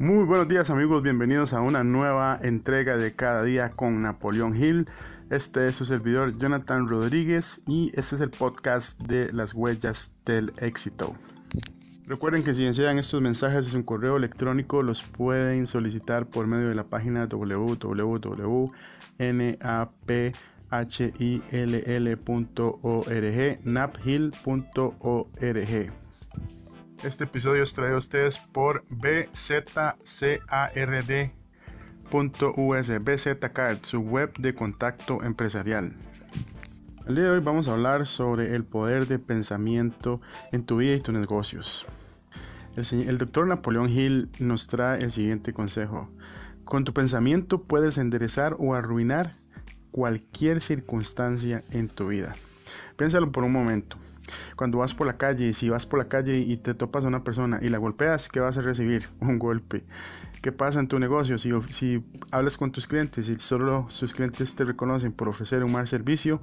Muy buenos días amigos, bienvenidos a una nueva entrega de Cada día con Napoleón Hill. Este es su servidor Jonathan Rodríguez y este es el podcast de las huellas del éxito. Recuerden que si desean estos mensajes en su correo electrónico los pueden solicitar por medio de la página www.naphil.org, naphill.org. Este episodio es traído a ustedes por bzcard.us, BZCard, su web de contacto empresarial. El día de hoy vamos a hablar sobre el poder de pensamiento en tu vida y tus negocios. El, el doctor Napoleón Hill nos trae el siguiente consejo. Con tu pensamiento puedes enderezar o arruinar cualquier circunstancia en tu vida. Piénsalo por un momento. Cuando vas por la calle, si vas por la calle y te topas a una persona y la golpeas, ¿qué vas a recibir? Un golpe. ¿Qué pasa en tu negocio? Si, si hablas con tus clientes y solo sus clientes te reconocen por ofrecer un mal servicio,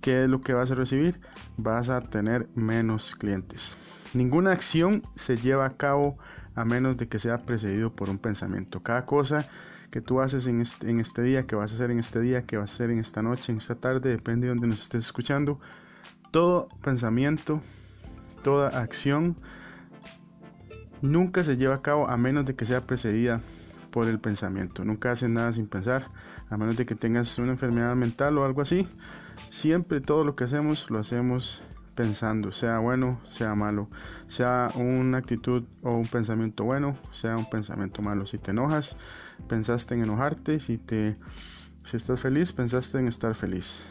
¿qué es lo que vas a recibir? Vas a tener menos clientes. Ninguna acción se lleva a cabo a menos de que sea precedido por un pensamiento. Cada cosa que tú haces en este, en este día, que vas a hacer en este día, que vas a hacer en esta noche, en esta tarde, depende de donde nos estés escuchando, todo pensamiento, toda acción nunca se lleva a cabo a menos de que sea precedida por el pensamiento. Nunca haces nada sin pensar, a menos de que tengas una enfermedad mental o algo así. Siempre todo lo que hacemos lo hacemos pensando, sea bueno, sea malo, sea una actitud o un pensamiento bueno, sea un pensamiento malo. Si te enojas, pensaste en enojarte, si te si estás feliz, pensaste en estar feliz.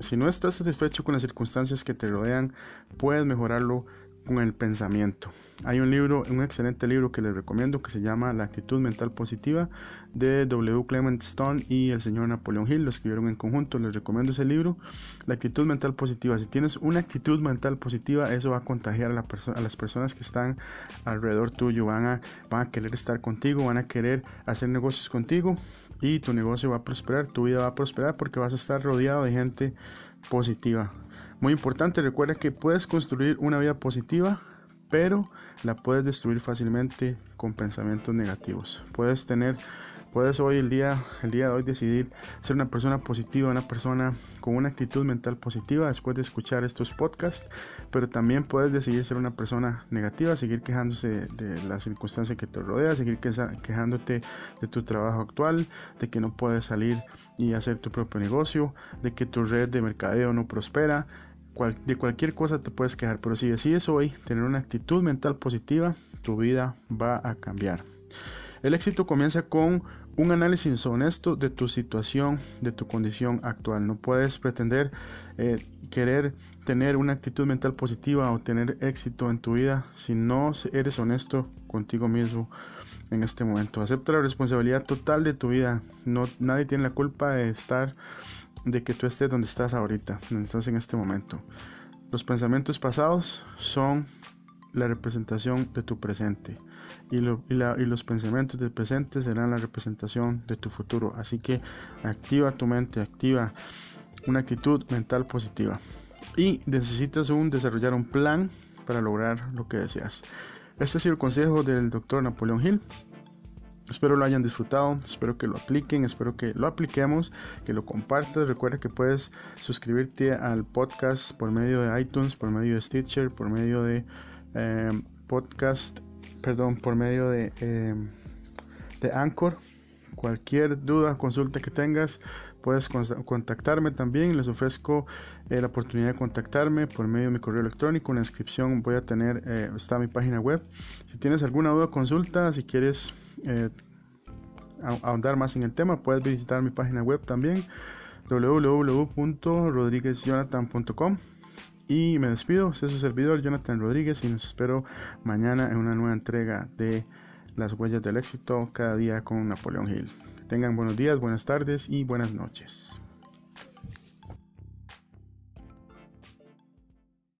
Si no estás satisfecho con las circunstancias que te rodean, puedes mejorarlo con el pensamiento. Hay un libro, un excelente libro que les recomiendo que se llama La actitud mental positiva de W. Clement Stone y el señor Napoleón Hill. Lo escribieron en conjunto. Les recomiendo ese libro. La actitud mental positiva. Si tienes una actitud mental positiva, eso va a contagiar a, la a las personas que están alrededor tuyo. Van a, van a querer estar contigo, van a querer hacer negocios contigo y tu negocio va a prosperar, tu vida va a prosperar porque vas a estar rodeado de gente positiva. Muy importante, recuerda que puedes construir una vida positiva, pero la puedes destruir fácilmente con pensamientos negativos. Puedes tener Puedes hoy, el día, el día de hoy, decidir ser una persona positiva, una persona con una actitud mental positiva después de escuchar estos podcasts, pero también puedes decidir ser una persona negativa, seguir quejándose de la circunstancia que te rodea, seguir quejándote de tu trabajo actual, de que no puedes salir y hacer tu propio negocio, de que tu red de mercadeo no prospera, de cualquier cosa te puedes quejar, pero si decides hoy tener una actitud mental positiva, tu vida va a cambiar. El éxito comienza con un análisis honesto de tu situación, de tu condición actual. No puedes pretender eh, querer tener una actitud mental positiva o tener éxito en tu vida si no eres honesto contigo mismo en este momento. Acepta la responsabilidad total de tu vida. No, nadie tiene la culpa de estar, de que tú estés donde estás ahorita, donde estás en este momento. Los pensamientos pasados son la representación de tu presente y, los pensamientos del presente serán la representación de tu futuro. Así que activa tu mente, activa una actitud mental positiva y necesitas un, desarrollar un plan para lograr lo que deseas. Este ha sido el consejo del doctor Napoleón Hill. Espero lo hayan disfrutado, espero que lo apliquen, espero que lo apliquemos, que lo compartas. Recuerda que puedes suscribirte al podcast por medio de iTunes, por medio de Stitcher, por medio de eh, podcast, perdón, por medio de, eh, de Anchor. Cualquier duda, consulta que tengas, puedes contactarme también. Les ofrezco eh, la oportunidad de contactarme por medio de mi correo electrónico. En la descripción voy a tener, está mi página web. Si tienes alguna duda, consulta, si quieres ahondar más en el tema, puedes visitar mi página web también www.rodriguezjonathan.com y me despido, este es su servidor Jonathan Rodríguez y nos espero mañana en una nueva entrega de Las huellas del éxito cada día con Napoleón Hill. Tengan buenos días, buenas tardes y buenas noches.